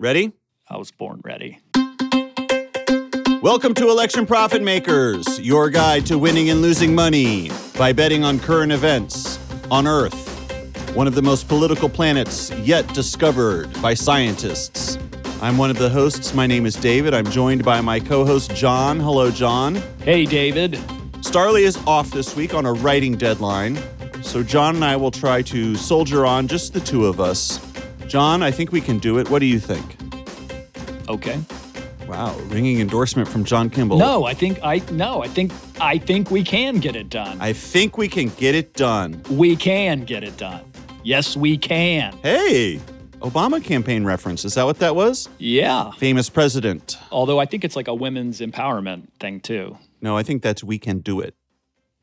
Ready? I was born ready. Welcome to Election Profit Makers, your guide to winning and losing money by betting on current events on Earth, one of the most political planets yet discovered by scientists. I'm one of the hosts. My name is David. I'm joined by my co host, John. Hello, John. Hey, David. Starlee is off this week on a writing deadline, so John and I will try to soldier on, just the two of us. John, I think we can do it. What do you think? Okay. Wow, ringing endorsement from John Kimball. No, I think I no, I think I think we can get it done. I think we can get it done. we can get it done. Yes, we can. Hey, Obama campaign reference. Is that what that was? Yeah. Famous president. Although I think it's like a women's empowerment thing too. No, I think that's we can do it.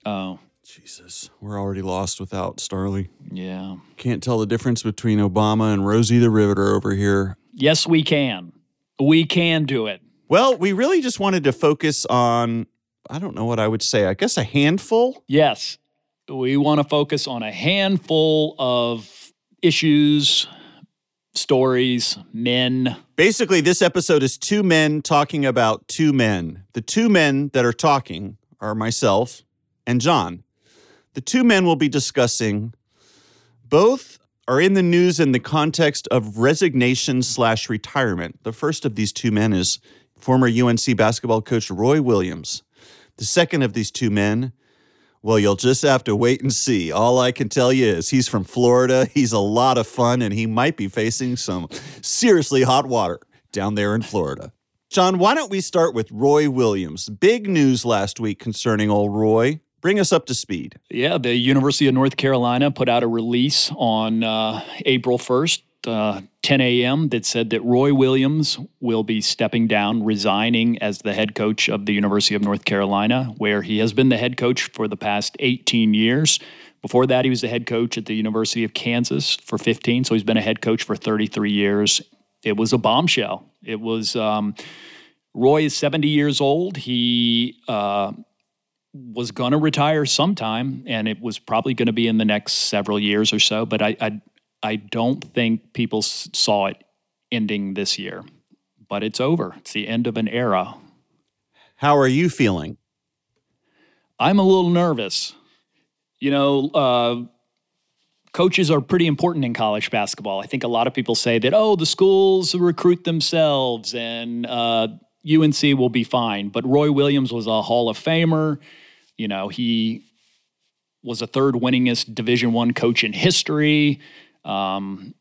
Oh, Jesus, we're already lost without Starlee. yeah. Can't tell the difference between Obama and Rosie the Riveter over here. Yes, we can. We can do it. Well, we really just wanted to focus on, I don't know what I would say, I guess a handful. Yes. We want to focus on a handful of issues, stories, men. Basically, this episode is two men talking about two men. The two men that are talking are myself and John. The two men we'll be discussing both are in the news in the context of resignation slash retirement. The first of these two men is former UNC basketball coach Roy Williams. The second of these two men, well, you'll just have to wait and see. All I can tell you is he's from Florida. He's a lot of fun, and he might be facing some seriously hot water down there in Florida. John, why don't we start with Roy Williams? Big news last week concerning old Roy. Bring us up to speed. Yeah, the University of North Carolina put out a release on uh, April 1st, uh, 10 a.m., that said that Roy Williams will be stepping down, resigning as the head coach of the University of North Carolina, where he has been the head coach for the past 18 years. Before that, he was the head coach at the University of Kansas for 15, so he's been a head coach for 33 years. It was a bombshell. It was. Um, Roy is 70 years old. He uh, was going to retire sometime, and it was probably going to be in the next several years or so. But I, I, I don't think people s- saw it ending this year. But it's over. It's the end of an era. How are you feeling? I'm a little nervous. You know, uh, coaches are pretty important in college basketball. I think a lot of people say that, oh, the schools recruit themselves and uh, UNC will be fine. But Roy Williams was a Hall of Famer. You know, he was a third winningest Division One coach in history. Um,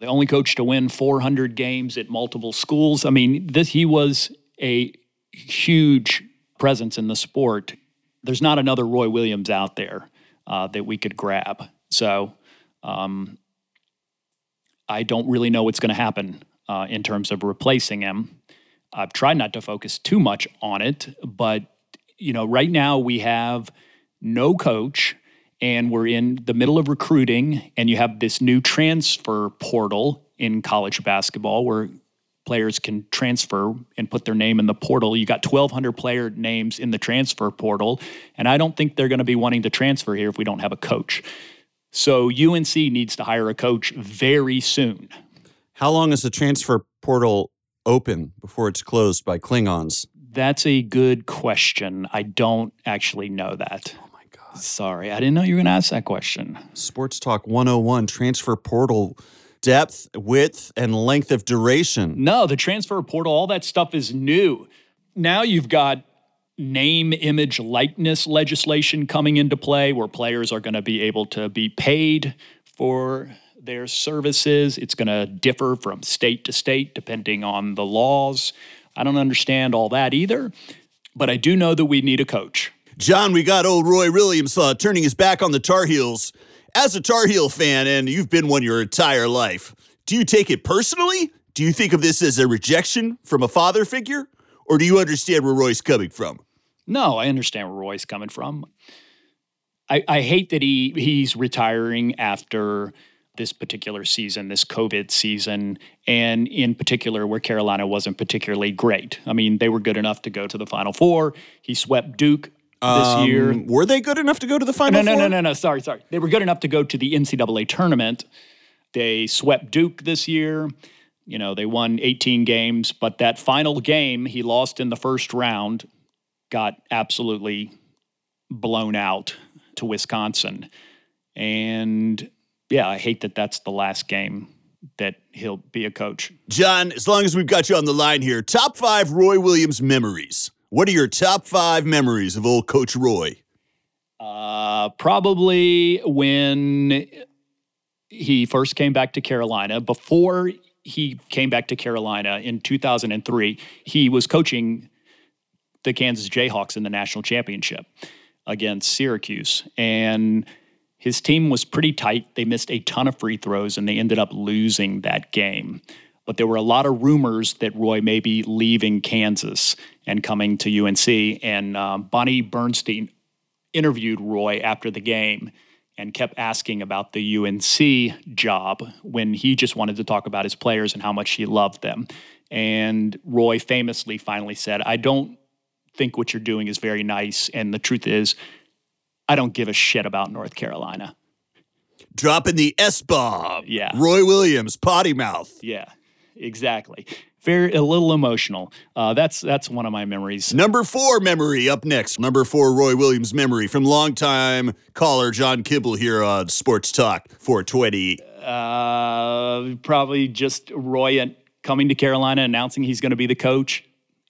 the only coach to win 400 games at multiple schools. I mean, this he was a huge presence in the sport. There's not another Roy Williams out there uh, that we could grab. So um, I don't really know what's going to happen uh, in terms of replacing him. I've tried not to focus too much on it, but you know, right now we have no coach and we're in the middle of recruiting and you have this new transfer portal in college basketball where players can transfer and put their name in the portal. You got 1200 player names in the transfer portal and I don't think they're going to be wanting to transfer here if we don't have a coach. So UNC needs to hire a coach very soon. How long is the transfer portal open before it's closed by Klingons? That's a good question. I don't actually know that. Oh my God. Sorry, I didn't know you were going to ask that question. Sports Talk 101 transfer portal depth, width, and length of duration. No, the transfer portal, all that stuff is new. Now you've got name, image, likeness legislation coming into play where players are going to be able to be paid for their services. It's going to differ from state to state depending on the laws. I don't understand all that either, but I do know that we need a coach. John, we got old Roy Williams uh, turning his back on the Tar Heels. As a Tar Heel fan, and you've been one your entire life, do you take it personally? Do you think of this as a rejection from a father figure? Or do you understand where Roy's coming from? No, I understand where Roy's coming from. I, I hate that he he's retiring after this particular season, this COVID season, and in particular where Carolina wasn't particularly great. I mean, they were good enough to go to the Final Four. He swept Duke this year. Um, Were they good enough to go to the final No, no, four? no, no, no. Sorry, sorry. They were good enough to go to the NCAA tournament. They swept Duke this year. You know, they won 18 games, but that final game he lost in the first round got absolutely blown out to Wisconsin. And yeah, I hate that that's the last game that he'll be a coach. John, as long as we've got you on the line here, top five Roy Williams memories. What are your top five memories of old Coach Roy? Uh, probably when he first came back to Carolina. Before he came back to Carolina in 2003, he was coaching the Kansas Jayhawks in the national championship against Syracuse. And his team was pretty tight. They missed a ton of free throws and they ended up losing that game. But there were a lot of rumors that Roy may be leaving Kansas and coming to UNC. And um, Bonnie Bernstein interviewed Roy after the game and kept asking about the UNC job when he just wanted to talk about his players and how much he loved them. And Roy famously finally said, I don't think what you're doing is very nice. And the truth is, I don't give a shit about North Carolina. Dropping the S bomb. Yeah. Roy Williams, potty mouth. Yeah, exactly. Very a little emotional. Uh, that's that's one of my memories. Number four memory up next. Number four, Roy Williams memory from longtime caller John Kibble here on Sports Talk 420. Uh, probably just Roy coming to Carolina, announcing he's going to be the coach,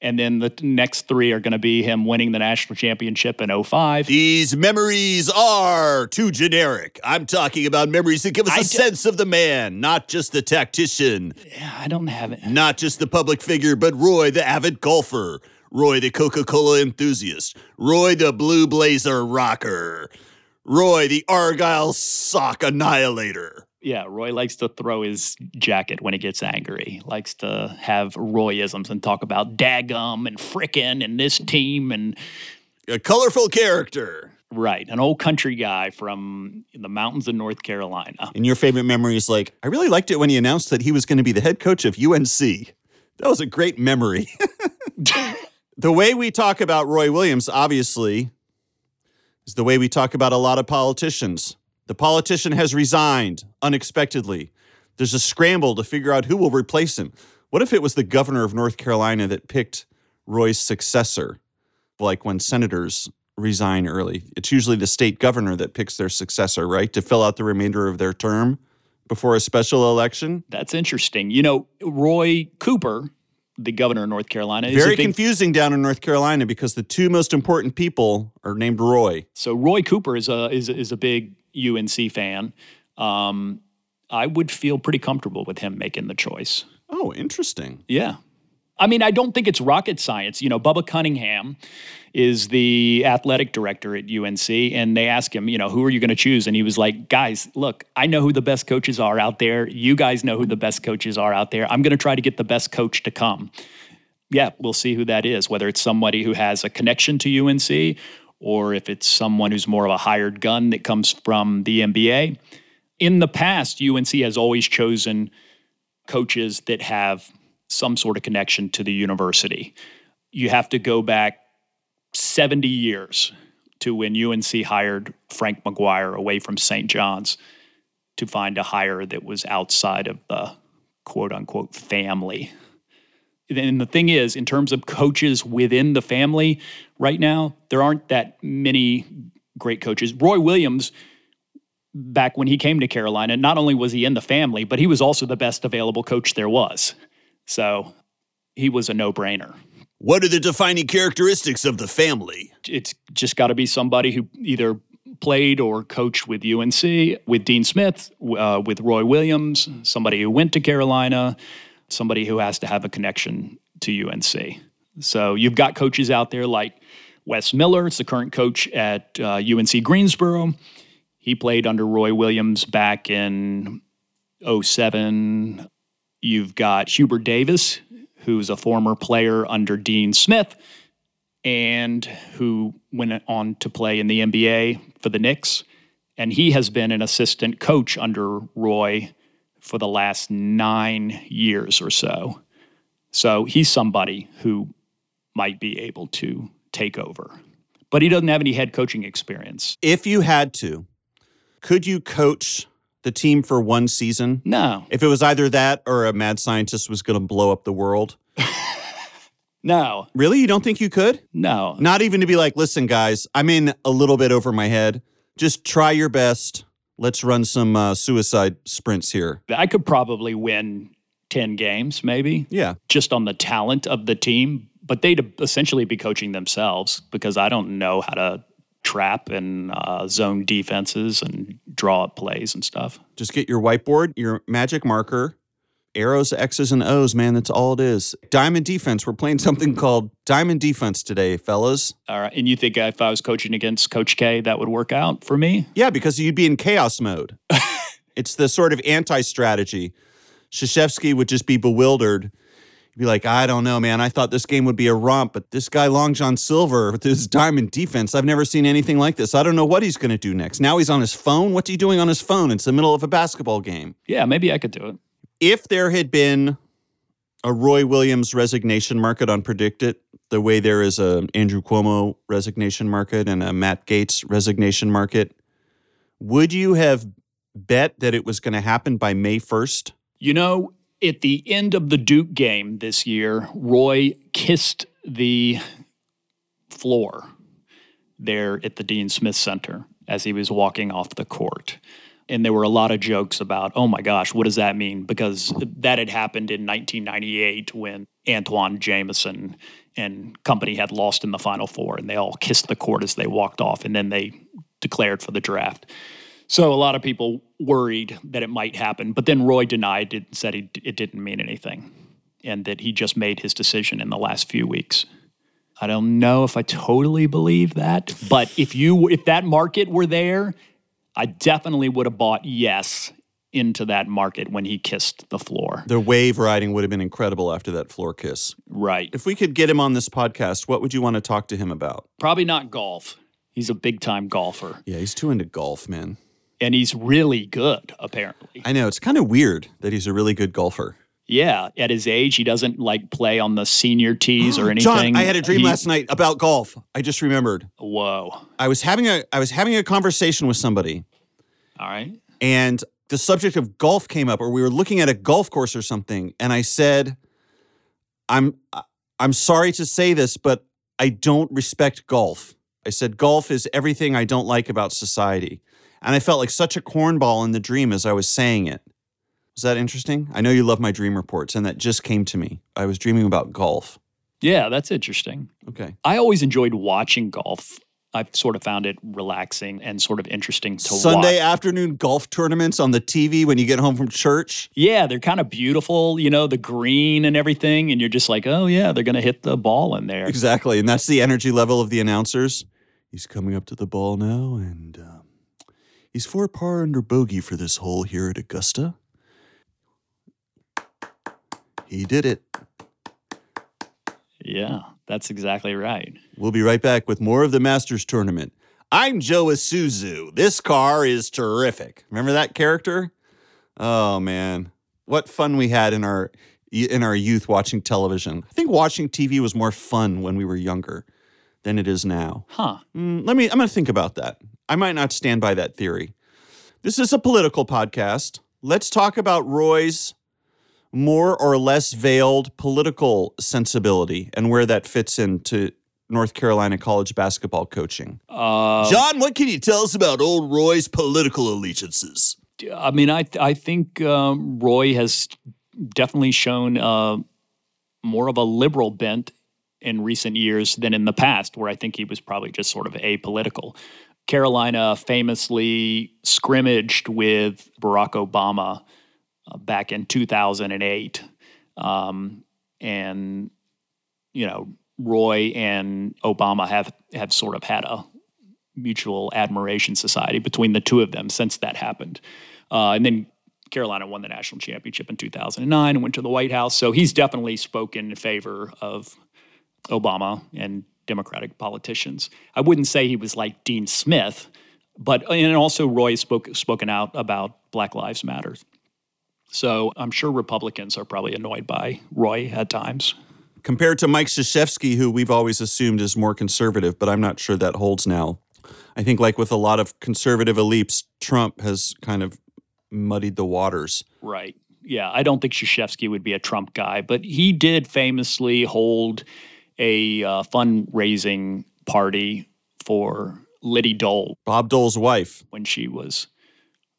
and then the next three are going to be him winning the national championship in 05. These memories are too generic. I'm talking about memories that give us I a d- sense of the man, not just the tactician, Yeah, I don't have it. not just the public figure, but Roy, the avid golfer, Roy, the Coca Cola enthusiast, Roy, the blue blazer rocker, Roy, the Argyle sock annihilator. Yeah, Roy likes to throw his jacket when he gets angry. Likes to have Royisms and talk about dagum and frickin' and this team and A colorful character. right, an old country guy from the mountains of North Carolina. And your favorite memory is like, I really liked it when he announced that he was going to be the head coach of UNC. That was a great memory. the way we talk about Roy Williams, obviously, is the way we talk about a lot of politicians. The politician has resigned unexpectedly. There's a scramble to figure out who will replace him. What if it was the governor of North Carolina that picked Roy's successor? Like when senators resign early, it's usually the state governor that picks their successor, right? To fill out the remainder of their term before a special election. That's interesting. You know, Roy Cooper, the governor of North Carolina, is Very big, confusing down in North Carolina because the two most important people are named Roy. so Roy Cooper is a is is a big UNC fan. Um, I would feel pretty comfortable with him making the choice. Oh, interesting. Yeah. I mean, I don't think it's rocket science. You know, Bubba Cunningham is the athletic director at UNC, and they ask him, you know, who are you going to choose? And he was like, guys, look, I know who the best coaches are out there. You guys know who the best coaches are out there. I'm going to try to get the best coach to come. Yeah, we'll see who that is, whether it's somebody who has a connection to UNC or if it's someone who's more of a hired gun that comes from the NBA. In the past, UNC has always chosen coaches that have some sort of connection to the university. You have to go back 70 years to when UNC hired Frank McGuire away from St. John's to find a hire that was outside of the quote unquote family. And the thing is, in terms of coaches within the family right now, there aren't that many great coaches. Roy Williams, back when he came to Carolina, not only was he in the family, but he was also the best available coach there was. So he was a no brainer. What are the defining characteristics of the family? It's just got to be somebody who either played or coached with UNC, with Dean Smith, uh, with Roy Williams, somebody who went to Carolina, somebody who has to have a connection to UNC. So you've got coaches out there like Wes Miller, it's the current coach at uh, UNC Greensboro. He played under Roy Williams back in 07. You've got Hubert Davis, who's a former player under Dean Smith and who went on to play in the NBA for the Knicks. And he has been an assistant coach under Roy for the last nine years or so. So he's somebody who might be able to take over. But he doesn't have any head coaching experience. If you had to, could you coach the team for one season? No, If it was either that or a mad scientist was going to blow up the world. no, Really? You don't think you could? no. Not even to be like, listen, guys, I'm in a little bit over my head. Just try your best. Let's run some uh, suicide sprints here. I could probably win 10 games, maybe, Yeah. just on the talent of the team, but they'd essentially be coaching themselves because I don't know how to trap and uh, zone defenses and draw up plays and stuff. Just get your whiteboard, your magic marker, arrows, X's, and O's, man. That's all it is. Diamond defense. We're playing something called diamond defense today, fellas. All right. And you think if I was coaching against Coach K, that would work out for me? Yeah, because you'd be in chaos mode. it's the sort of anti strategy. Krzyzewski would just be bewildered. He'd be like, I don't know, man. I thought this game would be a romp, but this guy, Long John Silver, with his diamond defense, I've never seen anything like this. I don't know what he's going to do next. Now he's on his phone. What's he doing on his phone? It's the middle of a basketball game. Yeah, maybe I could do it. If there had been a Roy Williams resignation market on PredictIt, the way there is a Andrew Cuomo resignation market and a Matt Gaetz resignation market, would you have bet that it was going to happen by May 1st? You know, at the end of the Duke game this year, Roy kissed the floor there at the Dean Smith Center as he was walking off the court. And there were a lot of jokes about, oh my gosh, what does that mean? Because that had happened in 1998 when Antawn Jamison and company had lost in the Final Four, and they all kissed the court as they walked off, and then they declared for the draft. So a lot of people worried that it might happen, but then Roy denied it and said he, it didn't mean anything and that he just made his decision in the last few weeks. I don't know if I totally believe that, but if you if that market were there, I definitely would have bought yes into that market when he kissed the floor. The wave riding would have been incredible after that floor kiss. Right. If we could get him on this podcast, what would you want to talk to him about? Probably not golf. He's a big time golfer Yeah, he's too into golf, man. and he's really good apparently. I know. It's kind of weird that he's a really good golfer. Yeah, at his age, he doesn't like play on the senior tees or anything. John, I had a dream He- last night about golf. I just remembered. Whoa! I was having a I was having a conversation with somebody All right. and the subject of golf came up or we were looking at a golf course or something and I said I'm I'm sorry to say this but I don't respect golf. I said golf is everything I don't like about society. And I felt like such a cornball in the dream as I was saying it. Was that interesting? I know you love my dream reports and that just came to me. I was dreaming about golf. Yeah, that's interesting. Okay. I always enjoyed watching golf. I've sort of found it relaxing and sort of interesting to watch. Sunday watch. afternoon golf tournaments on the TV when you get home from church. Yeah, they're kind of beautiful, you know, the green and everything. And you're just like, oh, yeah, they're going to hit the ball in there. Exactly. And that's the energy level of the announcers. He's coming up to the ball now, and um, he's four par under bogey for this hole here at Augusta. He did it. Yeah, that's exactly right. We'll be right back with more of the Masters tournament. I'm Joe Isuzu. This car is terrific. Remember that character? Oh man, what fun we had in our in our youth watching television. I think watching TV was more fun when we were younger than it is now. Huh. Mm, let me. I'm going to think about that. I might not stand by that theory. This is a political podcast. Let's talk about Roy's more or less veiled political sensibility and where that fits into North Carolina college basketball coaching. Uh, John, what can you tell us about old Roy's political allegiances? I mean, I I think um, Roy has definitely shown uh, more of a liberal bent in recent years than in the past, where I think he was probably just sort of apolitical. Carolina famously scrimmaged with Barack Obama uh, back in 2008, um, and you know Roy and Obama have have sort of had a mutual admiration society between the two of them since that happened. Uh, and then Carolina won the national championship in 2009 and went to the White House. So he's definitely spoken in favor of Obama and Democratic politicians. I wouldn't say he was like Dean Smith, but and also Roy spoke spoken out about Black Lives Matter. So I'm sure Republicans are probably annoyed by Roy at times. Compared to Mike Krzyzewski, who we've always assumed is more conservative, but I'm not sure that holds now. I think, like with a lot of conservative elites, Trump has kind of muddied the waters. Right. Yeah, I don't think Krzyzewski would be a Trump guy, but he did famously hold a uh, fundraising party for Liddy Dole Bob Dole's wife. when she was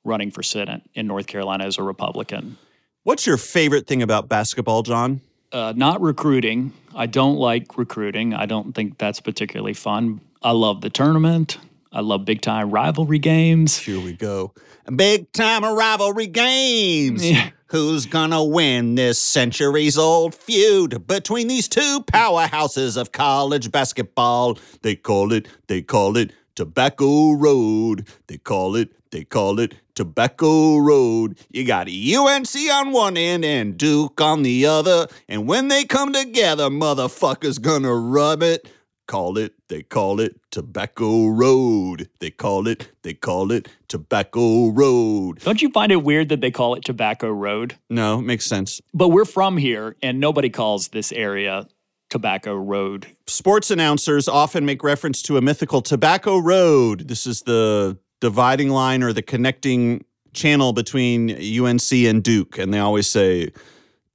running for Senate in North Carolina as a Republican. What's your favorite thing about basketball, John? Uh, not recruiting. I don't like recruiting. I don't think that's particularly fun. I love the tournament. I love big time rivalry games. Here we go. Big time rivalry games. Yeah. Who's gonna win this centuries old feud between these two powerhouses of college basketball? They call it, they call it Tobacco Road. They call it, they call it Tobacco Road. You got UNC on one end and Duke on the other. And when they come together, motherfuckers gonna rub it. Call it, they call it Tobacco Road. They call it, they call it Tobacco Road. Don't you find it weird that they call it Tobacco Road? No, makes sense. But we're from here, and nobody calls this area Tobacco Road. Sports announcers often make reference to a mythical Tobacco Road. This is the dividing line or the connecting channel between UNC and Duke. And they always say,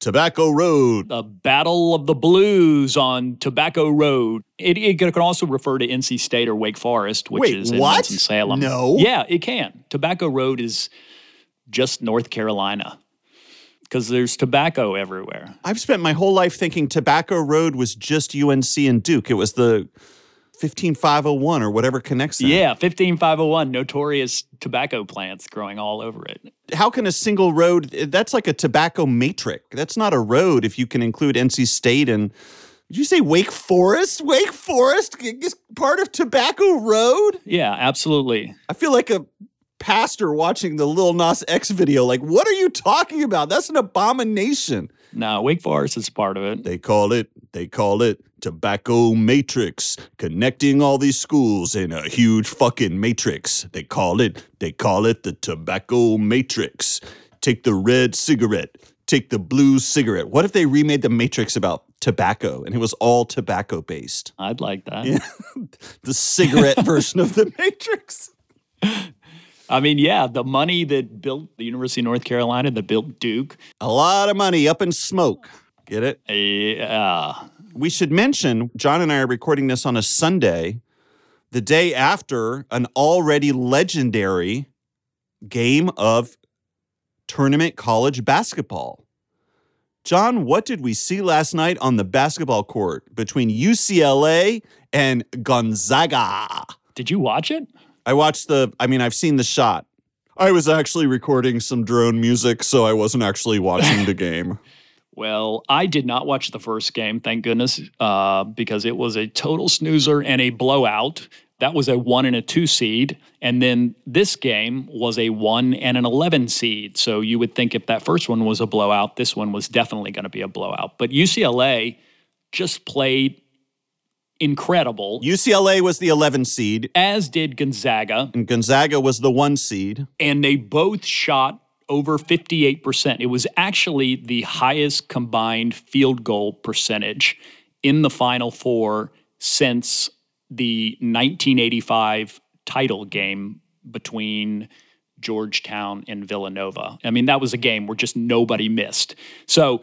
Tobacco Road. The Battle of the Blues on Tobacco Road. It, it can also refer to NC State or Wake Forest, which Wait, is in what? Winston-Salem. No. Yeah, it can. Tobacco Road is just North Carolina because there's tobacco everywhere. I've spent my whole life thinking Tobacco Road was just UNC and Duke. It was the 15501 or whatever connects them. Yeah, 15501, notorious tobacco plants growing all over it. How can a single road, that's like a tobacco matrix. That's not a road if you can include NC State and, did you say Wake Forest? Wake Forest is part of Tobacco Road? Yeah, absolutely. I feel like a pastor watching the Lil Nas X video. Like, what are you talking about? That's an abomination. No, Wake Forest is part of it. They call it, they call it Tobacco Matrix, connecting all these schools in a huge fucking matrix. They call it, they call it the Tobacco Matrix. Take the red cigarette, take the blue cigarette. What if they remade the Matrix about tobacco and it was all tobacco based? I'd like that. Yeah. the cigarette version of the Matrix. I mean, yeah, the money that built the University of North Carolina, that built Duke. A lot of money up in smoke. Get it? Yeah. We should mention John and I are recording this on a Sunday, the day after an already legendary game of tournament college basketball. John, what did we see last night on the basketball court between UCLA and Gonzaga? Did you watch it? I watched the, I mean, I've seen the shot. I was actually recording some drone music, so I wasn't actually watching the game. Well, I did not watch the first game, thank goodness, uh, because it was a total snoozer and a blowout. That was a one and a two seed. And then this game was a one and an 11 seed. So you would think if that first one was a blowout, this one was definitely going to be a blowout. But UCLA just played incredible, UCLA was the 11 seed, as did Gonzaga. and Gonzaga was the one seed. and they both shot over 58%. It was actually the highest combined field goal percentage in the Final Four since the 1985 title game between Georgetown and Villanova. I mean, that was a game where just nobody missed. So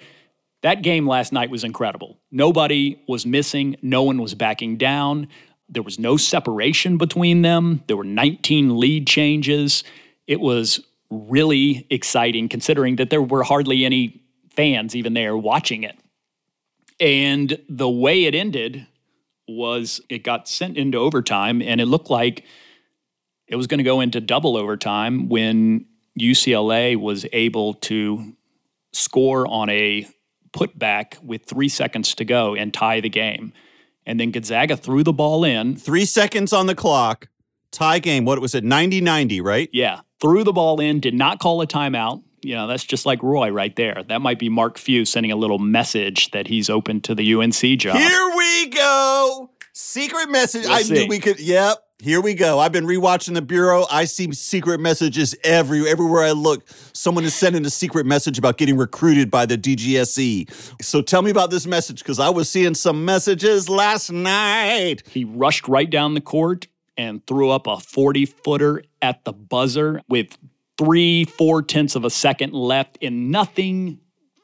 that game last night was incredible. Nobody was missing, no one was backing down. There was no separation between them. There were 19 lead changes. It was really exciting considering that there were hardly any fans even there watching it. And the way it ended was it got sent into overtime, and it looked like it was going to go into double overtime when UCLA was able to score on a putback with three seconds to go and tie the game. And then Gonzaga threw the ball in. Three seconds on the clock, tie game. What was it? 90 90, right? Yeah, threw the ball in, did not call a timeout. You know, that's just like Roy right there. That might be Mark Few sending a little message that he's open to the UNC job. Here we go. Secret message. I Let's knew we could. Yep. Here we go. I've been rewatching the Bureau. I see secret messages every everywhere I look. Someone is sending a secret message about getting recruited by the DGSE. So tell me about this message because I was seeing some messages last night. He rushed right down the court and threw up a 40 footer at the buzzer with three, four tenths of a second left, and nothing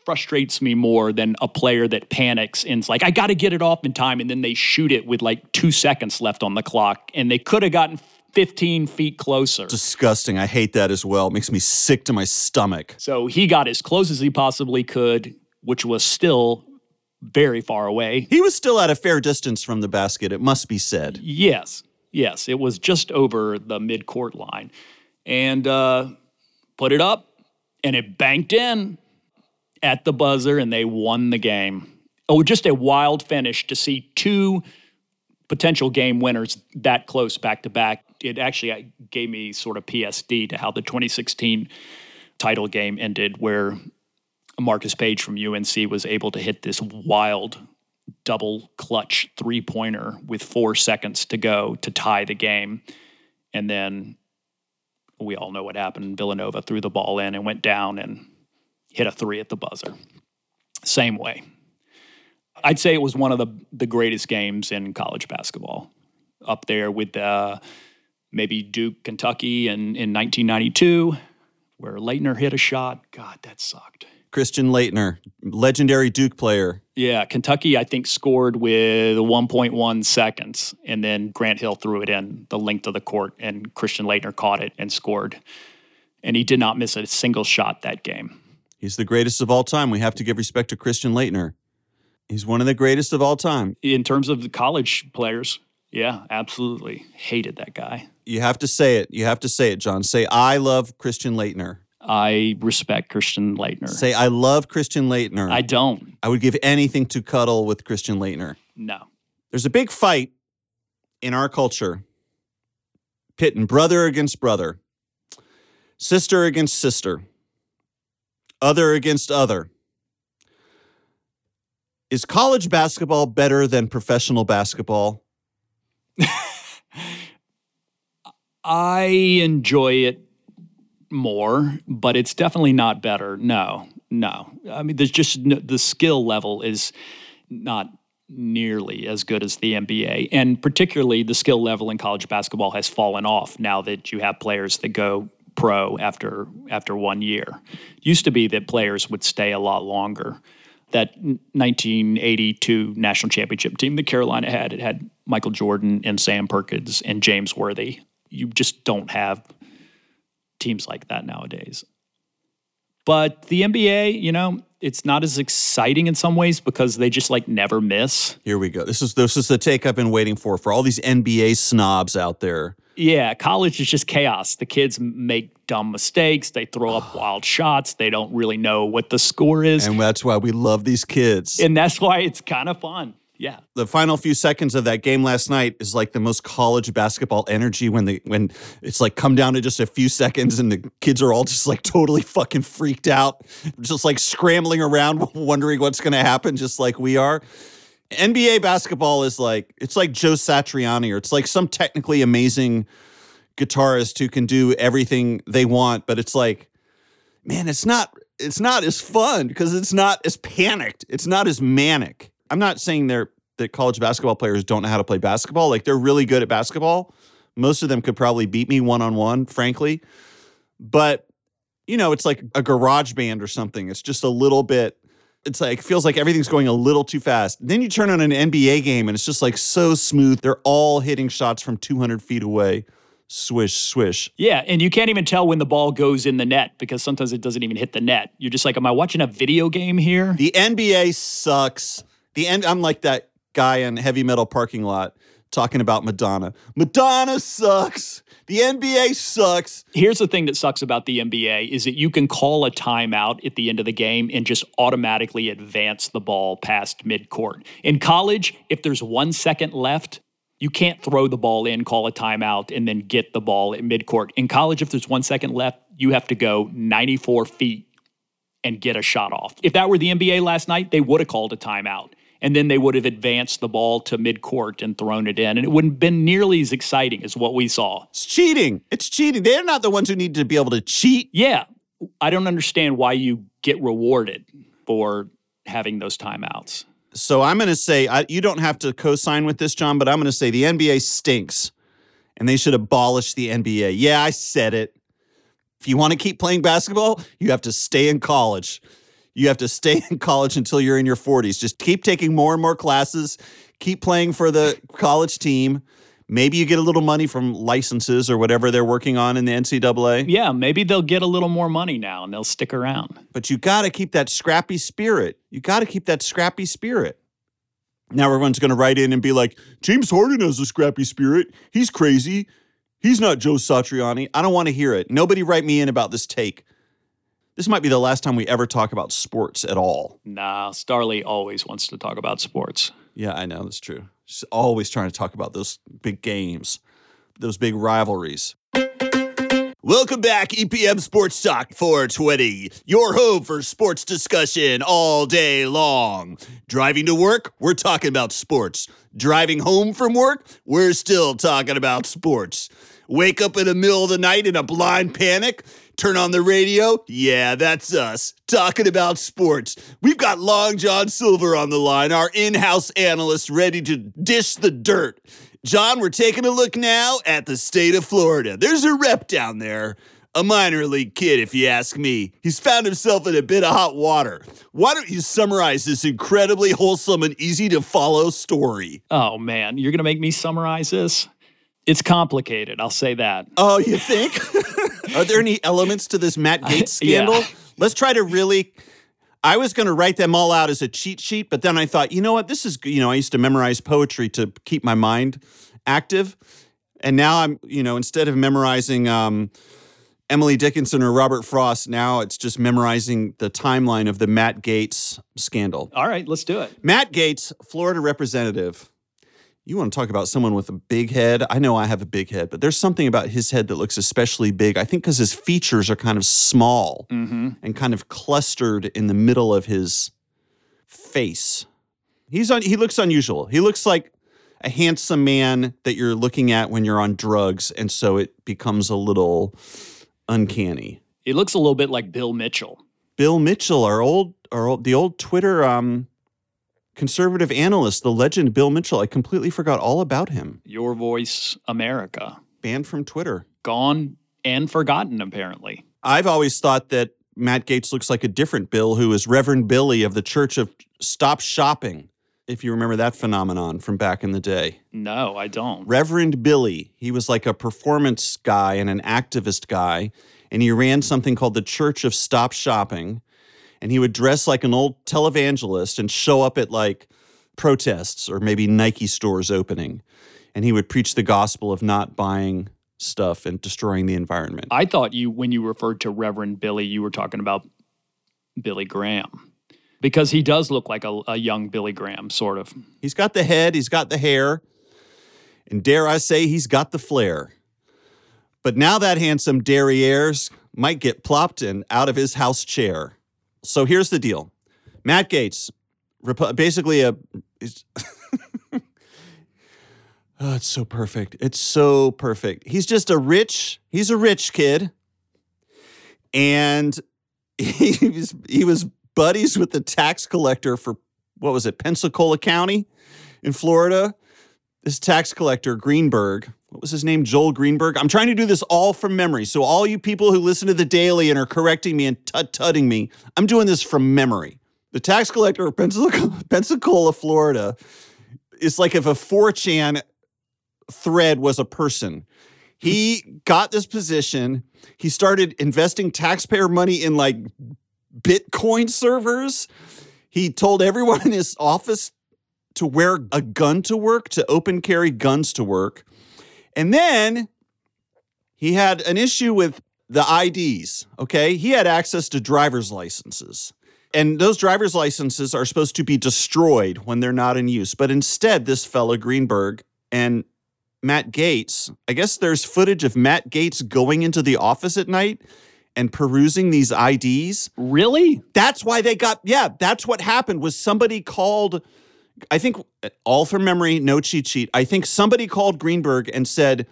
frustrates me more than a player that panics and's like, I got to get it off in time. And then they shoot it with like two seconds left on the clock. And they could have gotten 15 feet closer. Disgusting. I hate that as well. It makes me sick to my stomach. So he got as close as he possibly could, which was still very far away. He was still at a fair distance from the basket, it must be said. Yes, yes. It was just over the mid court line. And uh, put it up, and it banked in at the buzzer, and they won the game. Oh, just a wild finish to see two potential game winners that close back to back. It actually uh, gave me sort of PSD to how the 2016 title game ended, where Marcus Paige from UNC was able to hit this wild double clutch three pointer with four seconds to go to tie the game. And then we all know what happened. Villanova threw the ball in and went down and hit a three at the buzzer. Same way. I'd say it was one of the, the greatest games in college basketball, up there with uh, maybe Duke, Kentucky in, in 1992, where Laettner hit a shot. God, that sucked. Christian Laettner, legendary Duke player. Yeah, Kentucky, I think, scored with 1.1 seconds, and then Grant Hill threw it in the length of the court, and Christian Laettner caught it and scored. And he did not miss a single shot that game. He's the greatest of all time. We have to give respect to Christian Laettner. He's one of the greatest of all time. In terms of the college players, yeah, absolutely. Hated that guy. You have to say it. You have to say it, John. Say, I love Christian Laettner. I respect Christian Laettner. Say, I love Christian Laettner. I don't. I would give anything to cuddle with Christian Laettner. No. There's a big fight in our culture pitting brother against brother, sister against sister, other against other. Is college basketball better than professional basketball? I enjoy it more, but it's definitely not better. No, no. I mean, there's just no, the skill level is not nearly as good as the NBA. And particularly the skill level in college basketball has fallen off now that you have players that go pro after after one year. Used to be that players would stay a lot longer. That 1982 national championship team that Carolina had, it had Michael Jordan and Sam Perkins and James Worthy. You just don't have teams like that nowadays. But the NBA, you know, it's not as exciting in some ways because they just like never miss. Here we go. This is this is the take I've been waiting for for all these NBA snobs out there. Yeah, college is just chaos. The kids make dumb mistakes. They throw up wild shots. They don't really know what the score is. And that's why we love these kids. And that's why it's kind of fun. Yeah. The final few seconds of that game last night is like the most college basketball energy when the when it's like come down to just a few seconds and the kids are all just like totally fucking freaked out, just like scrambling around wondering what's going to happen just like we are. NBA basketball is like it's like Joe Satriani or it's like some technically amazing guitarist who can do everything they want, but it's like man, it's not it's not as fun because it's not as panicked. It's not as manic. I'm not saying they're that college basketball players don't know how to play basketball. Like they're really good at basketball. Most of them could probably beat me one on one, frankly. But you know, it's like a garage band or something. It's just a little bit it's like feels like everything's going a little too fast. Then you turn on an NBA game and it's just like so smooth. They're all hitting shots from 200 feet away. Swish, swish. Yeah, and you can't even tell when the ball goes in the net because sometimes it doesn't even hit the net. You're just like, am I watching a video game here? The NBA sucks. The end. I'm like that guy in heavy metal parking lot talking about Madonna. Madonna sucks. The NBA sucks. Here's the thing that sucks about the NBA is that you can call a timeout at the end of the game and just automatically advance the ball past midcourt. In college, if there's one second left, you can't throw the ball in, call a timeout, and then get the ball at midcourt. In college, if there's one second left, you have to go 94 feet and get a shot off. If that were the NBA last night, they would have called a timeout and then they would have advanced the ball to midcourt and thrown it in. And it wouldn't have been nearly as exciting as what we saw. It's cheating. It's cheating. They're not the ones who need to be able to cheat. Yeah. I don't understand why you get rewarded for having those timeouts. So I'm going to say, I, you don't have to co sign with this, John, but I'm going to say the NBA stinks and they should abolish the NBA. Yeah, I said it. If you want to keep playing basketball, you have to stay in college. You have to stay in college until you're in your 40s. Just keep taking more and more classes, keep playing for the college team. Maybe you get a little money from licenses or whatever they're working on in the NCAA. Yeah, maybe they'll get a little more money now and they'll stick around. But you got to keep that scrappy spirit. You got to keep that scrappy spirit. Now everyone's going to write in and be like, James Harden has a scrappy spirit. He's crazy. He's not Joe Satriani. I don't want to hear it. Nobody write me in about this take. This might be the last time we ever talk about sports at all. Nah, Starlee always wants to talk about sports. Yeah, I know that's true. She's always trying to talk about those big games, those big rivalries. Welcome back, EPM Sports Talk 420, your home for sports discussion all day long. Driving to work, we're talking about sports. Driving home from work, we're still talking about sports. Wake up in the middle of the night in a blind panic, turn on the radio. Yeah, that's us, talking about sports. We've got Long John Silver on the line, our in house analyst, ready to dish the dirt. John, we're taking a look now at the state of Florida. There's a rep down there, a minor league kid, if you ask me. He's found himself in a bit of hot water. Why don't you summarize this incredibly wholesome and easy to follow story? Oh, man, you're going to make me summarize this? It's complicated, I'll say that. Oh, you think? Are there any elements to this Matt Gaetz Yeah. scandal? Let's try to really. I was going to write them all out as a cheat sheet, but then I thought, you know what? This is, you know, I used to memorize poetry to keep my mind active. And now I'm, you know, instead of memorizing um, Emily Dickinson or Robert Frost, now it's just memorizing the timeline of the Matt Gaetz scandal. All right, let's do it. Matt Gaetz, Florida representative. You want to talk about someone with a big head? I know I have a big head, but there's something about his head that looks especially big. I think because his features are kind of small Mm-hmm. and kind of clustered in the middle of his face. He's he looks unusual. He looks like a handsome man that you're looking at when you're on drugs, and so it becomes a little uncanny. He looks a little bit like Bill Mitchell. Bill Mitchell, our old, our old, the old Twitter um, conservative analyst, the legend Bill Mitchell. I completely forgot all about him. Your Voice America. Banned from Twitter. Gone and forgotten, apparently. I've always thought that Matt Gaetz looks like a different Bill, who is Reverend Billy of the Church of Stop Shopping. If you remember that phenomenon from back in the day. No, I don't. Reverend Billy, he was like a performance guy and an activist guy, and he ran something called the Church of Stop Shopping. And he would dress like an old televangelist and show up at like protests or maybe Nike stores opening. And he would preach the gospel of not buying stuff and destroying the environment. I thought you, when you referred to Reverend Billy, you were talking about Billy Graham. Because he does look like a, a young Billy Graham, sort of. He's got the head, he's got the hair, and dare I say, he's got the flair. But now that handsome derrieres might get plopped and out of his house chair. So here's the deal Matt Gaetz, basically a. oh, it's so perfect. It's so perfect. He's just a rich, he's a rich kid. And he was, he was buddies with the tax collector for what was it, Pensacola County in Florida. This tax collector, Greenberg, what was his name? Joel Greenberg. I'm trying to do this all from memory. So, all you people who listen to the daily and are correcting me and tut tutting me, I'm doing this from memory. The tax collector of Pensacola, Florida, is like if a 4chan thread was a person. He got this position. He started investing taxpayer money in like Bitcoin servers. He told everyone in his office to wear a gun to work, to open carry guns to work. And then he had an issue with the IDs, okay? He had access to driver's licenses. And those driver's licenses are supposed to be destroyed when they're not in use. But instead, this fellow Greenberg and Matt Gaetz, I guess there's footage of Matt Gaetz going into the office at night and perusing these IDs. Really? That's why they got yeah, that's what happened was somebody called I think all from memory, no cheat sheet. I think somebody called Greenberg and said,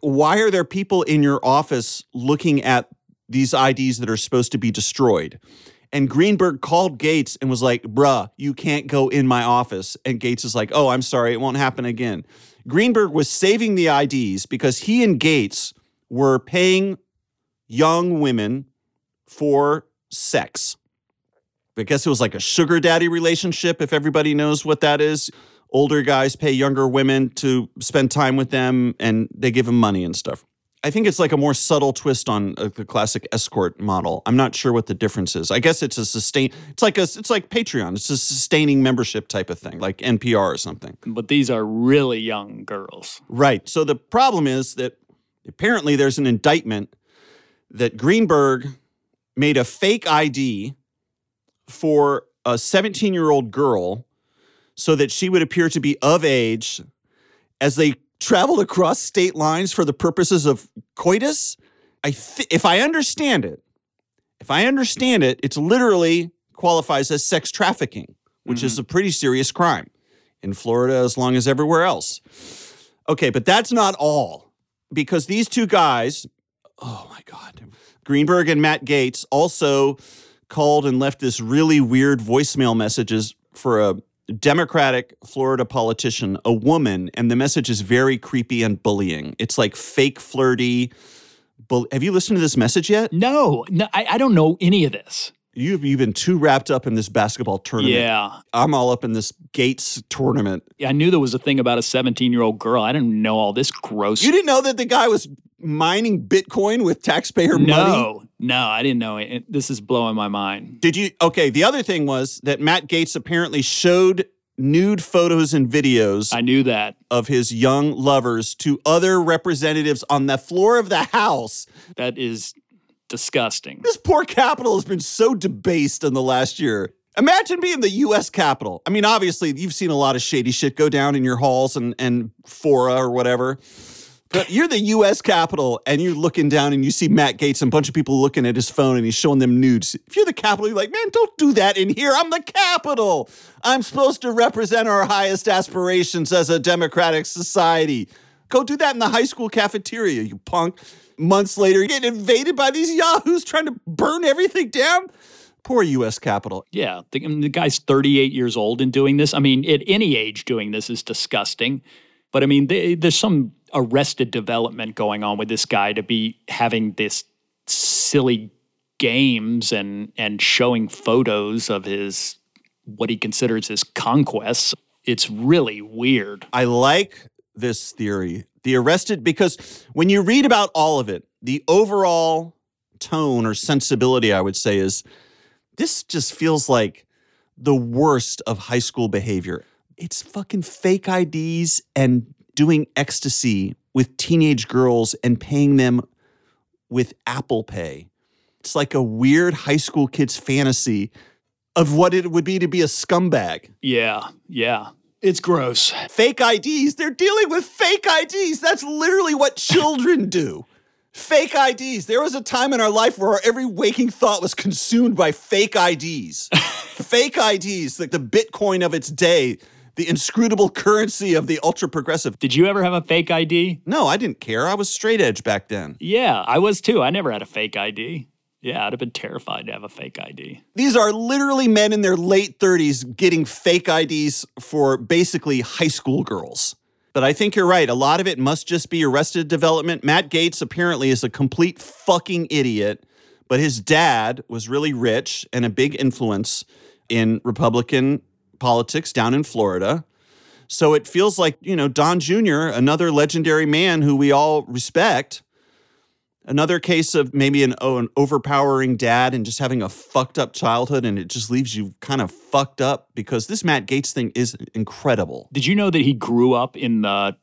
"Why are there people in your office looking at these IDs that are supposed to be destroyed?" And Greenberg called Gaetz and was like, "Bruh, you can't go in my office." And Gaetz is like, "Oh, I'm sorry, it won't happen again." Greenberg was saving the IDs because he and Gaetz were paying young women for sex. I guess it was like a sugar daddy relationship, if everybody knows what that is. Older guys pay younger women to spend time with them and they give them money and stuff. I think it's like a more subtle twist on uh, the classic escort model. I'm not sure what the difference is. I guess it's a sustain. It's like a. It's like Patreon. It's a sustaining membership type of thing, like NPR or something. But these are really young girls. Right. So the problem is that apparently there's an indictment that Greenberg made a fake ID for a 17 year old girl so that she would appear to be of age as they traveled across state lines for the purposes of coitus. I th- if I understand it, if I understand it, it's literally qualifies as sex trafficking, which is mm-hmm. a pretty serious crime in Florida as long as everywhere else. Okay, but that's not all because these two guys, oh my God, Greenberg and Matt Gaetz also called and left this really weird voicemail messages for a Democratic Florida politician, a woman, and the message is very creepy and bullying. It's like fake flirty. Bull- Have you listened to this message yet? No, no I, I don't know any of this. You've, you've been too wrapped up in this basketball tournament. Yeah. I'm all up in this Gaetz tournament. Yeah, I knew there was a thing about a 17 year old girl. I didn't know all this gross. You didn't know that the guy was mining Bitcoin with taxpayer money? no, no, I didn't know it. It- This is blowing my mind. Did you? Okay. The other thing was that Matt Gaetz apparently showed nude photos and videos I knew that. of his young lovers to other representatives on the floor of the House. That is disgusting. This poor capital has been so debased in the last year. Imagine being the U.S. Capitol. I mean, obviously, you've seen a lot of shady shit go down in your halls and, and fora or whatever. But you're the U.S. Capitol, and you're looking down and you see Matt Gaetz and a bunch of people looking at his phone and he's showing them nudes. If you're the Capitol, you're like, man, don't do that in here. I'm the Capitol. I'm supposed to represent our highest aspirations as a democratic society. Go do that in the high school cafeteria, you punk. Months later, getting invaded by these yahoos trying to burn everything down. Poor U.S. Capitol. Yeah, the, I mean, the guy's 38 years old and doing this. I mean, at any age, doing this is disgusting. But I mean, they, there's some arrested development going on with this guy to be having this silly games and and showing photos of his what he considers his conquests. It's really weird. I like this theory. The arrested, because when you read about all of it, the overall tone or sensibility, I would say, is this just feels like the worst of high school behavior. It's fucking fake IDs and doing ecstasy with teenage girls and paying them with Apple Pay. It's like a weird high school kid's fantasy of what it would be to be a scumbag. Yeah, yeah. It's gross. fake IDs. They're dealing with fake IDs. That's literally what children do. Fake IDs. There was a time in our life where our every waking thought was consumed by fake IDs. fake IDs, like the Bitcoin of its day, the inscrutable currency of the ultra progressive. Did you ever have a fake ID? No, I didn't care. I was straight edge back then. Yeah, I was too. I never had a fake ID. Yeah, I'd have been terrified to have a fake ID. These are literally men in their late 30s getting fake IDs for basically high school girls. But I think you're right. A lot of it must just be arrested development. Matt Gaetz apparently is a complete fucking idiot, but his dad was really rich and a big influence in Republican politics down in Florida. So it feels like, you know, Don Jr., another legendary man who we all respect, Another case of maybe an, oh, an overpowering dad and just having a fucked up childhood, and it just leaves you kind of fucked up because this Matt Gaetz thing is incredible. Did you know that he grew up in the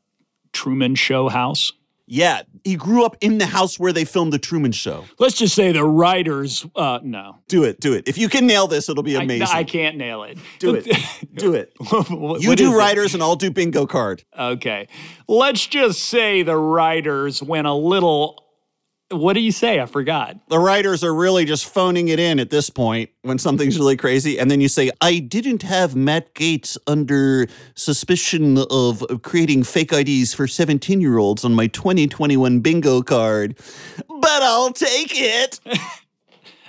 Truman Show house? Yeah, he grew up in the house where they filmed the Truman Show. Let's just say the writers. Uh, no, Do it, do it. If you can nail this, it'll be amazing. I, can't nail it. do it, do it. What- You what do is it? writers, and I'll do bingo card. Okay, let's just say the writers went a little. What do you say? I forgot. The writers are really just phoning it in at this point when something's really crazy. And then you say, I didn't have Matt Gaetz under suspicion of creating fake IDs for 17 year olds on my 2021 bingo card, but I'll take it.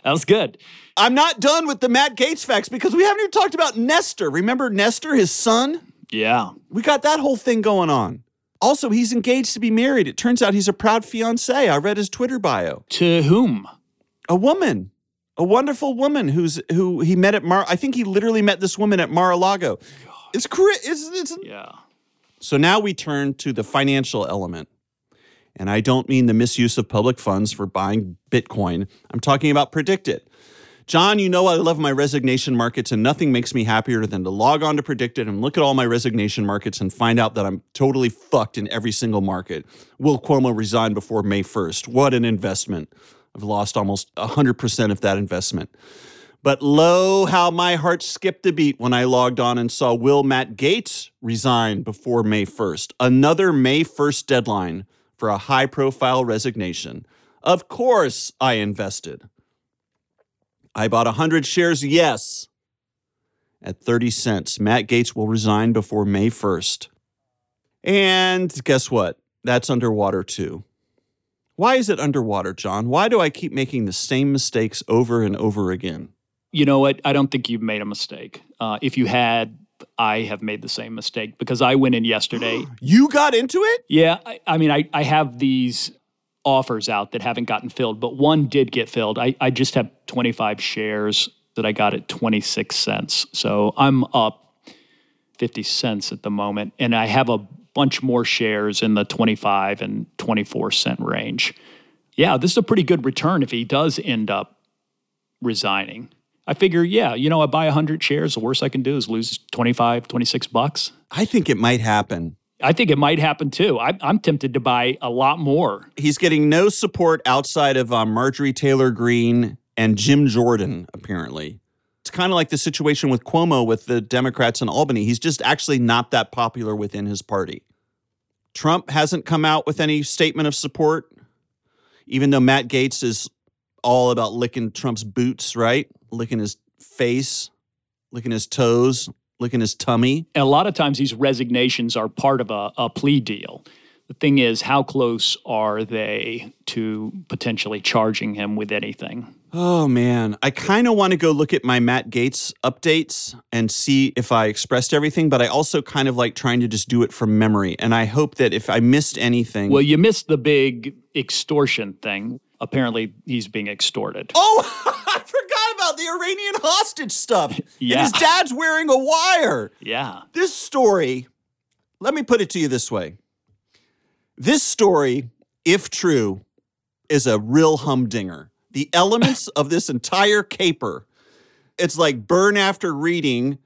That was good. I'm not done with the Matt Gaetz facts because we haven't even talked about Nestor. Remember Nestor, his son? Yeah. We got that whole thing going on. Also, he's engaged to be married. It turns out he's a proud fiance. I read his Twitter bio. To whom? A woman, a wonderful woman who's who he met at Mar. I think he literally met this woman at Mar-a-Lago. It's cra- it's, it's Yeah. So now we turn to the financial element. And I don't mean the misuse of public funds for buying Bitcoin. I'm talking about PredictIt. John, you know I love my resignation markets, and nothing makes me happier than to log on to PredictIt and look at all my resignation markets and find out that I'm totally fucked in every single market. Will Cuomo resign before May 1st? What an investment. I've lost almost 100% of that investment. But lo, how my heart skipped a beat when I logged on and saw Will Matt Gaetz resign before May 1st. Another May 1st deadline for a high profile resignation. Of course, I invested. I bought 100 shares, yes, at 30 cents. Matt Gaetz will resign before May 1st. And guess what? That's underwater too. Why is it underwater, John? Why do I keep making the same mistakes over and over again? You know what? I don't think you've made a mistake. Uh, if you had, I have made the same mistake because I went in yesterday. You got into it? yeah, I, I mean, I, I have these offers out that haven't gotten filled, but one did get filled. I, I just have 25 shares that I got at 26 cents. So I'm up 50 cents at the moment. And I have a bunch more shares in the 25 and 24 cent range. Yeah, this is a pretty good return if he does end up resigning. I figure, yeah, you know, I buy 100 shares. The worst I can do is lose 25, 26 bucks. I think it might happen. I think it might happen too. I, I'm tempted to buy a lot more. He's getting no support outside of uh, Marjorie Taylor Greene and Jim Jordan, apparently. It's kind of like the situation with Cuomo with the Democrats in Albany. He's just actually not that popular within his party. Trump hasn't come out with any statement of support, even though Matt Gaetz is all about licking Trump's boots, right? Licking his face, licking his toes, licking his tummy. And a lot of times these resignations are part of a, a plea deal. The thing is, how close are they to potentially charging him with anything? Oh man, I kind of want to go look at my Matt Gaetz updates and see if I expressed everything, but I also kind of like trying to just do it from memory. And I hope that if I missed anything. Well, you missed the big extortion thing. Apparently, he's being extorted. oh, I forgot about the Iranian hostage stuff. Yeah. And his dad's wearing a wire. Yeah. This story, let me put it to you this way. This story, if true, is a real humdinger. The elements of this entire caper, it's like burn after reading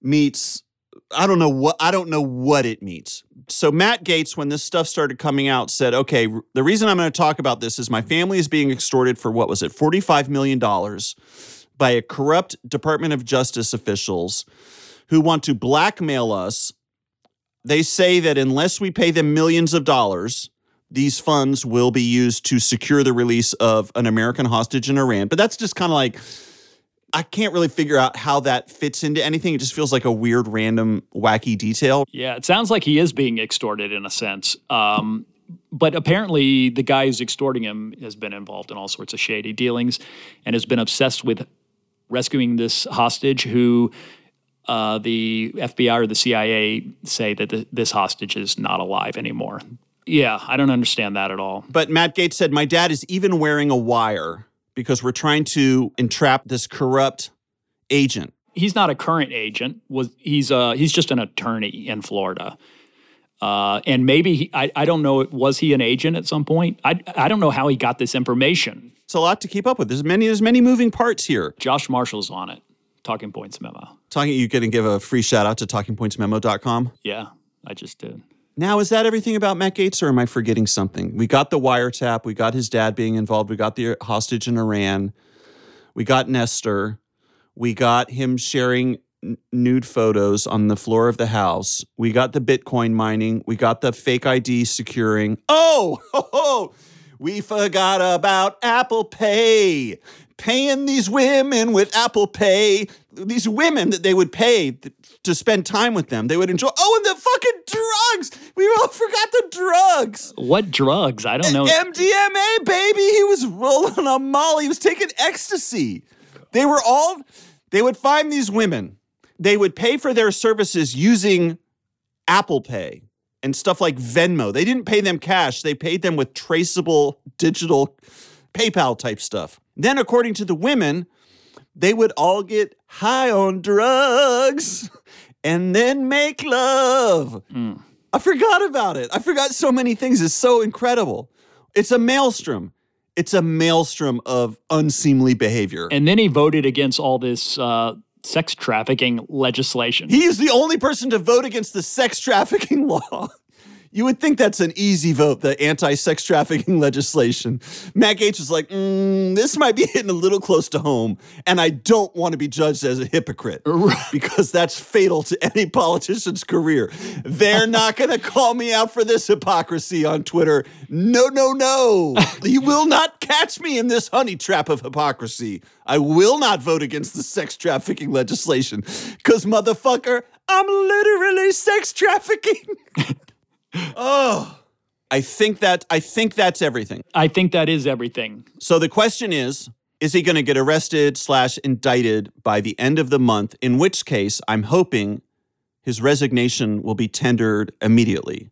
meets I don't know what I don't know what it means. So Matt Gaetz, when this stuff started coming out, said, "Okay, the reason I'm going to talk about this is my family is being extorted for what was it, 45 million dollars, by a corrupt Department of Justice officials who want to blackmail us. They say that unless we pay them millions of dollars, these funds will be used to secure the release of an American hostage in Iran. But that's just kind of like I can't really figure out how that fits into anything. It just feels like a weird, random, wacky detail. Yeah. It sounds like he is being extorted in a sense. Um, but apparently, the guy who's extorting him has been involved in all sorts of shady dealings and has been obsessed with rescuing this hostage who uh, the FBI or the CIA say that th- this hostage is not alive anymore. Yeah, I don't understand that at all. But Matt Gaetz said, My dad is even wearing a wire because we're trying to entrap this corrupt agent. He's not a current agent. Was he's uh he's just an attorney in Florida. Uh, and maybe he, I, I don't know was he an agent at some point I, I don't know how he got this information It's a lot to keep up with. There's many, there's many moving parts here. josh marshall's on it talking points memo Talking, you going to give a free shout out to talkingpointsmemo.com. yeah i just did Now, is that everything about Matt Gaetz, or am I forgetting something? We got the wiretap. We got his dad being involved. We got the hostage in Iran. We got Nestor. We got him sharing n- nude photos on the floor of the house. We got the Bitcoin mining. We got the fake ID securing. Oh, ho, ho, we forgot about Apple Pay. Paying these women with Apple Pay, these women that they would pay to spend time with them. They would enjoy. Oh, and the fucking drugs. We all forgot the drugs. what drugs i don't know MDMA, baby. He was rolling on Molly. He was taking ecstasy. They were all, they would find these women. They would pay for their services using Apple Pay. and stuff like Venmo. They didn't pay them cash, they paid them with traceable digital PayPal type stuff. Then, according to the women, they would all get high on drugs and then make love. Mm. I forgot about it. I forgot so many things. It's so incredible. It's a maelstrom. It's a maelstrom of unseemly behavior. And then he voted against all this uh, sex trafficking legislation. He is the only person to vote against the sex trafficking law. You would think that's an easy vote, the anti sex trafficking legislation. Matt Gaetz was like, mm, this might be hitting a little close to home, and I don't want to be judged as a hypocrite because that's fatal to any politician's career. They're not going to call me out for this hypocrisy on Twitter. No, no, no. you will not catch me in this honey trap of hypocrisy. I will not vote against the sex trafficking legislation because, motherfucker, I'm literally sex trafficking. Oh, I think that I think that's everything. I think that is everything. So the question is, is he going to get arrested slash indicted by the end of the month? In which case, I'm hoping his resignation will be tendered immediately.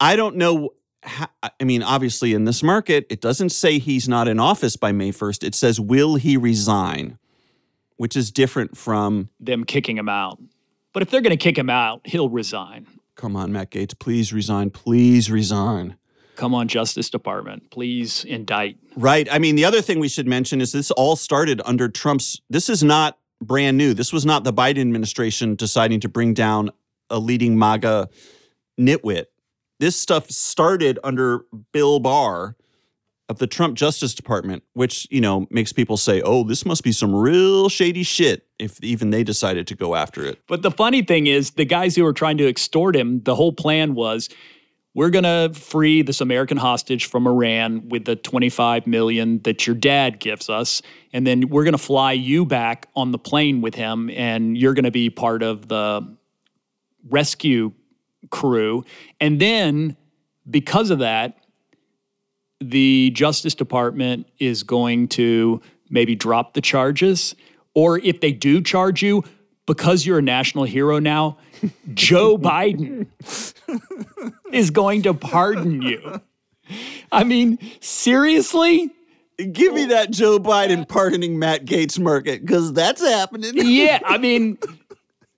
I don't know. How, I mean, obviously, in this market, it doesn't say he's not in office by May 1st. It says, will he resign? Which is different from them kicking him out. But if they're going to kick him out, he'll resign. Come on, Matt Gaetz, please resign. Please resign. Come on, Justice Department, please indict. Right. I mean, the other thing we should mention is this all started under Trump's. This is not brand new. This was not the Biden administration deciding to bring down a leading MAGA nitwit. This stuff started under Bill Barr of the Trump Justice Department, which, you know, makes people say, oh, this must be some real shady shit if even they decided to go after it. But the funny thing is, the guys who were trying to extort him, the whole plan was we're going to free this American hostage from Iran with the 25 million that your dad gives us. And then we're going to fly you back on the plane with him, and you're going to be part of the rescue crew. And then because of that, the Justice Department is going to maybe drop the charges. Or if they do charge you, because you're a national hero now, Joe Biden is going to pardon you. I mean, seriously? Give me that Joe Biden pardoning Matt Gaetz market because that's happening. yeah. I mean,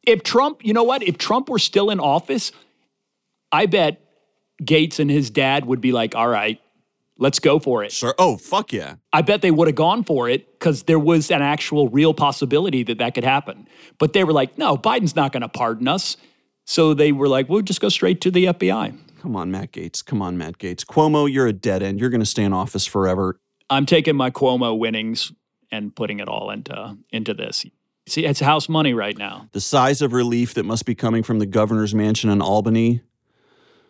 if Trump, you know what? If Trump were still in office, I bet Gaetz and his dad would be like, all right, Let's go for it. Sure. Oh, fuck yeah. I bet they would have gone for it because there was an actual real possibility that that could happen. But they were like, no, Biden's not going to pardon us. So they were like, we'll just go straight to the FBI. Come on, Matt Gaetz. Come on, Matt Gaetz. Cuomo, you're a dead end. You're going to stay in office forever. I'm taking my Cuomo winnings and putting it all into into this. See, it's house money right now. The size of relief that must be coming from the governor's mansion in Albany,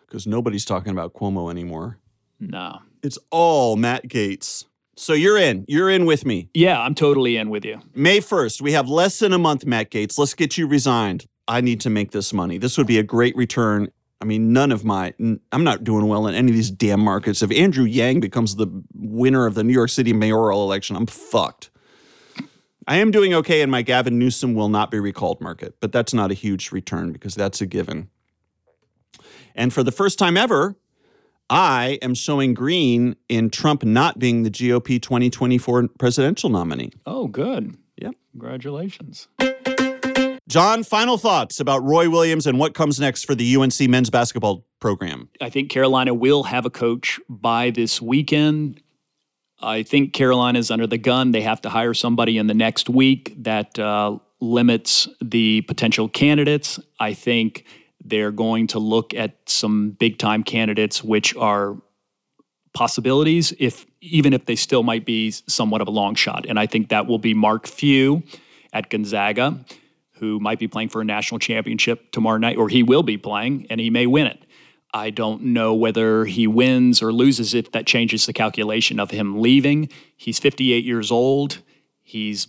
because nobody's talking about Cuomo anymore. No. It's all Matt Gaetz. So you're in. You're in with me. Yeah, I'm totally in with you. May 1st, we have less than a month, Matt Gaetz. Let's get you resigned. I need to make this money. This would be a great return. I mean, none of my, I'm not doing well in any of these damn markets. If Andrew Yang becomes the winner of the New York City mayoral election, I'm fucked. I am doing okay in my Gavin Newsom will not be recalled market, but that's not a huge return because that's a given. And for the first time ever, I am showing green in Trump not being the GOP 2024 presidential nominee. Oh, good. Yep. Congratulations. John, final thoughts about Roy Williams and what comes next for the UNC men's basketball program. I think Carolina will have a coach by this weekend. I think Carolina is under the gun. They have to hire somebody in the next week that uh, limits the potential candidates. I think they're going to look at some big time candidates, which are possibilities, if even if they still might be somewhat of a long shot. And I think that will be Mark Few at Gonzaga, who might be playing for a national championship tomorrow night, or he will be playing, and he may win it. I don't know whether he wins or loses if that changes the calculation of him leaving. He's 58 years old. He's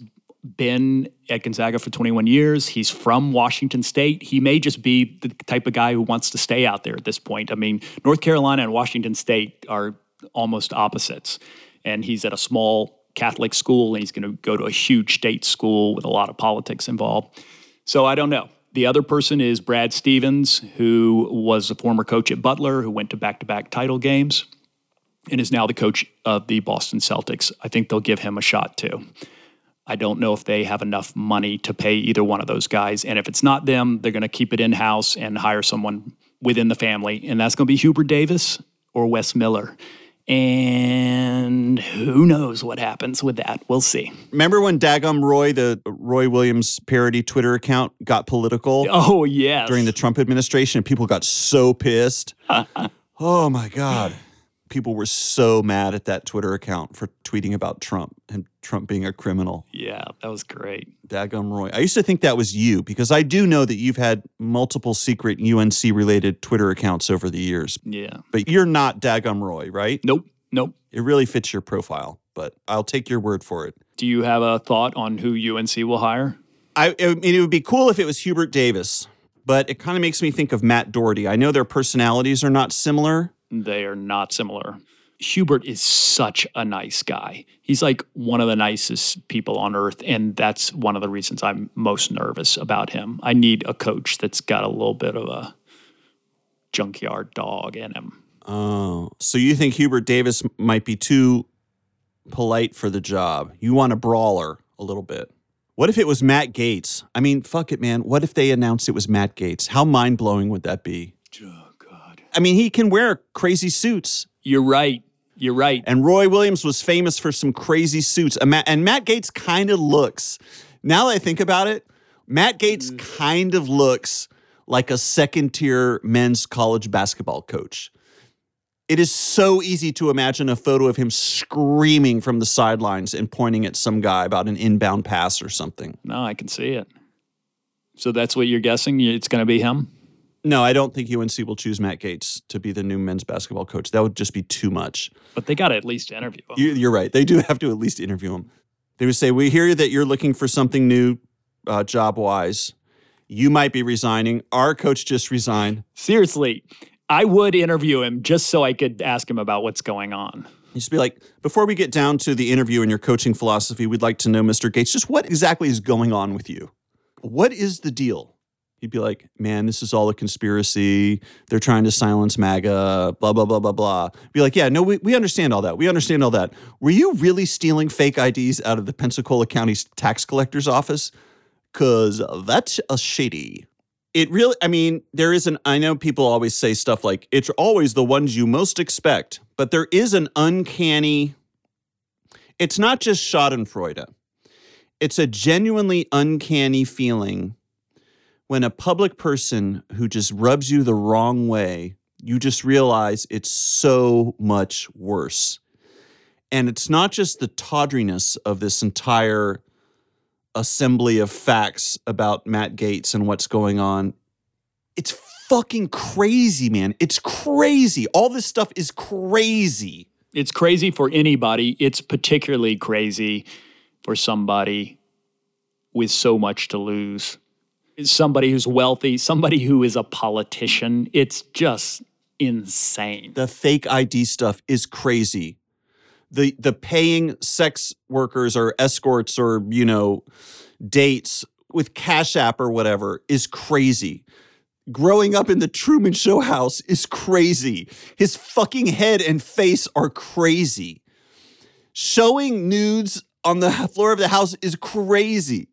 been at Gonzaga for 21 years. He's from Washington State. He may just be the type of guy who wants to stay out there at this point. I mean, North Carolina and Washington State are almost opposites. And he's at a small Catholic school and he's going to go to a huge state school with a lot of politics involved. So I don't know. The other person is Brad Stevens, who was a former coach at Butler, who went to back to back title games and is now the coach of the Boston Celtics. I think they'll give him a shot too. I don't know if they have enough money to pay either one of those guys. And if it's not them, they're going to keep it in house and hire someone within the family. And that's going to be Hubert Davis or Wes Miller. And who knows what happens with that? We'll see. Remember when Dagum Roy, the Roy Williams parody Twitter account, got political? Oh, yes. During the Trump administration, people got so pissed. oh my God people were so mad at that Twitter account for tweeting about Trump and Trump being a criminal. Yeah, that was great. Dagum Roy. I used to think that was you because I do know that you've had multiple secret UNC related Twitter accounts over the years. Yeah. But you're not Dagum Roy, right? Nope. Nope. It really fits your profile, but I'll take your word for it. Do you have a thought on who UNC will hire? I, I mean, it would be cool if it was Hubert Davis, but it kind of makes me think of Matt Doherty. I know their personalities are not similar, they are not similar. Hubert is such a nice guy. He's like one of the nicest people on earth. And that's one of the reasons I'm most nervous about him. I need a coach that's got a little bit of a junkyard dog in him. Oh, so you think Hubert Davis might be too polite for the job? You want a brawler a little bit. What if it was Matt Gaetz? I mean, fuck it, man. What if they announced it was Matt Gaetz? How mind blowing would that be? I mean, he can wear crazy suits. You're right. You're right. And Roy Williams was famous for some crazy suits. And Matt, and Matt Gaetz kind of looks, now that I think about it, Matt Gaetz mm. kind of looks like a second tier men's college basketball coach. It is so easy to imagine a photo of him screaming from the sidelines and pointing at some guy about an inbound pass or something. No, I can see it. So that's what you're guessing? It's going to be him? No, I don't think UNC will choose Matt Gaetz to be the new men's basketball coach. That would just be too much. But they got to at least interview him. You, are right. They do have to at least interview him. They would say, "We hear that you're looking for something new, uh, job wise. You might be resigning. Our coach just resigned. Seriously, I would interview him just so I could ask him about what's going on." You just be like, before we get down to the interview and your coaching philosophy, we'd like to know, Mr. Gaetz, just what exactly is going on with you? What is the deal? He'd be like, man, this is all a conspiracy. They're trying to silence MAGA, blah, blah, blah, blah, blah. Be like, yeah, no, we, we understand all that. We understand all that. Were you really stealing fake IDs out of the Pensacola County tax collector's office? Because that's a shady. It really, I mean, there is an, I know people always say stuff like, it's always the ones you most expect, but there is an uncanny, it's not just Schadenfreude. It's a genuinely uncanny feeling when a public person who just rubs you the wrong way, you just realize it's so much worse. And it's not just the tawdriness of this entire assembly of facts about Matt Gaetz and what's going on. It's fucking crazy, man. It's crazy. All this stuff is crazy. It's crazy for anybody. It's particularly crazy for somebody with so much to lose somebody who's wealthy, somebody who is a politician. It's just insane. The fake ID stuff is crazy. The the paying sex workers or escorts or, you know, dates with Cash App or whatever is crazy. Growing up in the Truman Show house is crazy. His fucking head and face are crazy. Showing nudes on the floor of the house is crazy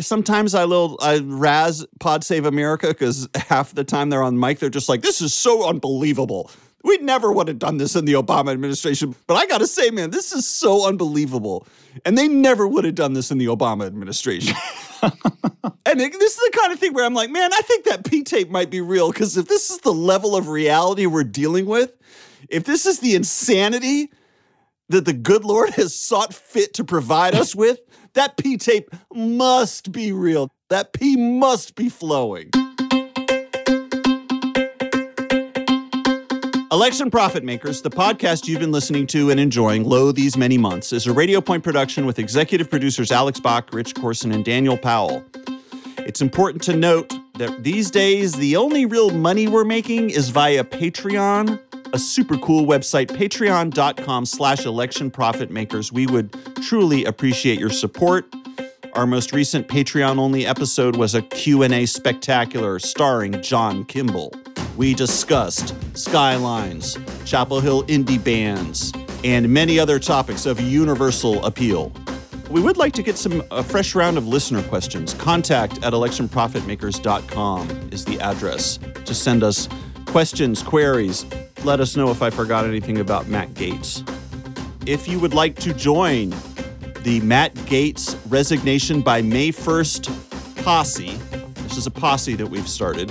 sometimes I little I razz Pod Save America because half the time they're on mic, they're just like, "This is so unbelievable." We never would have done this in the Obama administration, but I gotta say, man, this is so unbelievable. And they never would have done this in the Obama administration. and it, this is the kind of thing where I'm like, man, I think that P tape might be real because if this is the level of reality we're dealing with, if this is the insanity that the good Lord has sought fit to provide us with, that P tape must be real. That P must be flowing. Election Profit Makers, the podcast you've been listening to and enjoying low these many months, is a Radio Point production with executive producers Alex Bach, Rich Corson, and Daniel Powell. It's important to note that these days, the only real money we're making is via Patreon a super cool website, patreon.com slash election profit makers. We would truly appreciate your support. Our most recent Patreon-only episode was a Q&A spectacular starring John Kimball. We discussed skylines, Chapel Hill indie bands, and many other topics of universal appeal. We would like to get some a fresh round of listener questions. Contact at electionprofitmakers.com is the address to send us questions, queries. Let us know if I forgot anything about Matt Gaetz. If you would like to join the Matt Gaetz resignation by May 1st posse, this is a posse that we've started.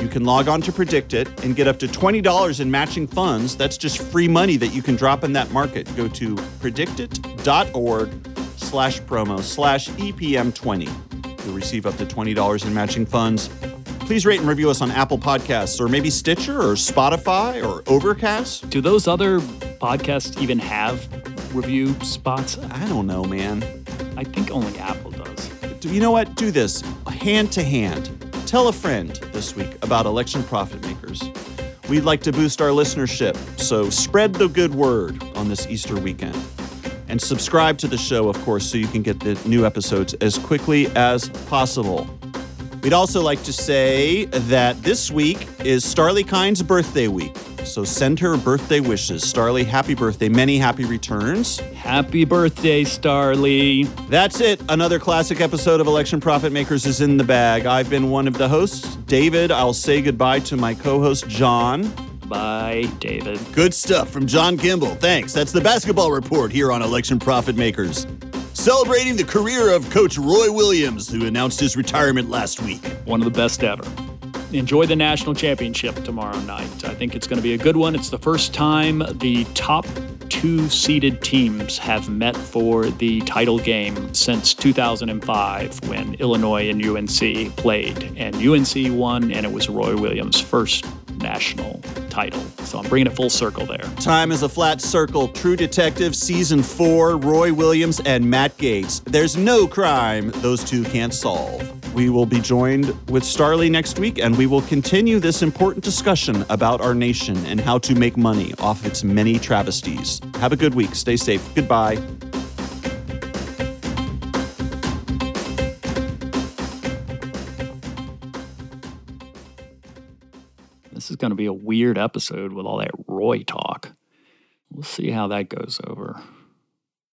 You can log on to PredictIt and get up to $20 in matching funds. That's just free money that you can drop in that market. Go to predictit.org slash promo slash EPM20. You'll receive up to $20 in matching funds. Please rate and review us on Apple Podcasts or maybe Stitcher or Spotify or Overcast. Do those other podcasts even have review spots? I don't know, man. I think only Apple does. Do you know what? Do this hand to hand. Tell a friend this week about election profit makers. We'd like to boost our listenership, so spread the good word on this Easter weekend. And subscribe to the show, of course, so you can get the new episodes as quickly as possible. We'd also like to say that this week is Starlee Kine's birthday week. So send her birthday wishes. Starlee, happy birthday. Many happy returns. Happy birthday, Starlee. That's it. Another classic episode of Election Profit Makers is in the bag. I've been one of the hosts, David. I'll say goodbye to my co host, John. Bye, David. Good stuff from John Kimball. Thanks. That's the basketball report here on Election Profit Makers. Celebrating the career of Coach Roy Williams, who announced his retirement last week. One of the best ever. Enjoy the national championship tomorrow night. I think it's going to be a good one. It's the first time the top two seeded teams have met for the title game since 2005 when Illinois and UNC played. And UNC won, and it was Roy Williams' first national title. So I'm bringing it full circle there. Time is a flat circle. True Detective Season 4, Roy Williams and Matt Gaetz. There's no crime those two can't solve. We will be joined with Starlee next week, and we will continue this important discussion about our nation and how to make money off its many travesties. Have a good week. Stay safe. Goodbye. Is going to be a weird episode with all that Roy talk. We'll see how that goes over.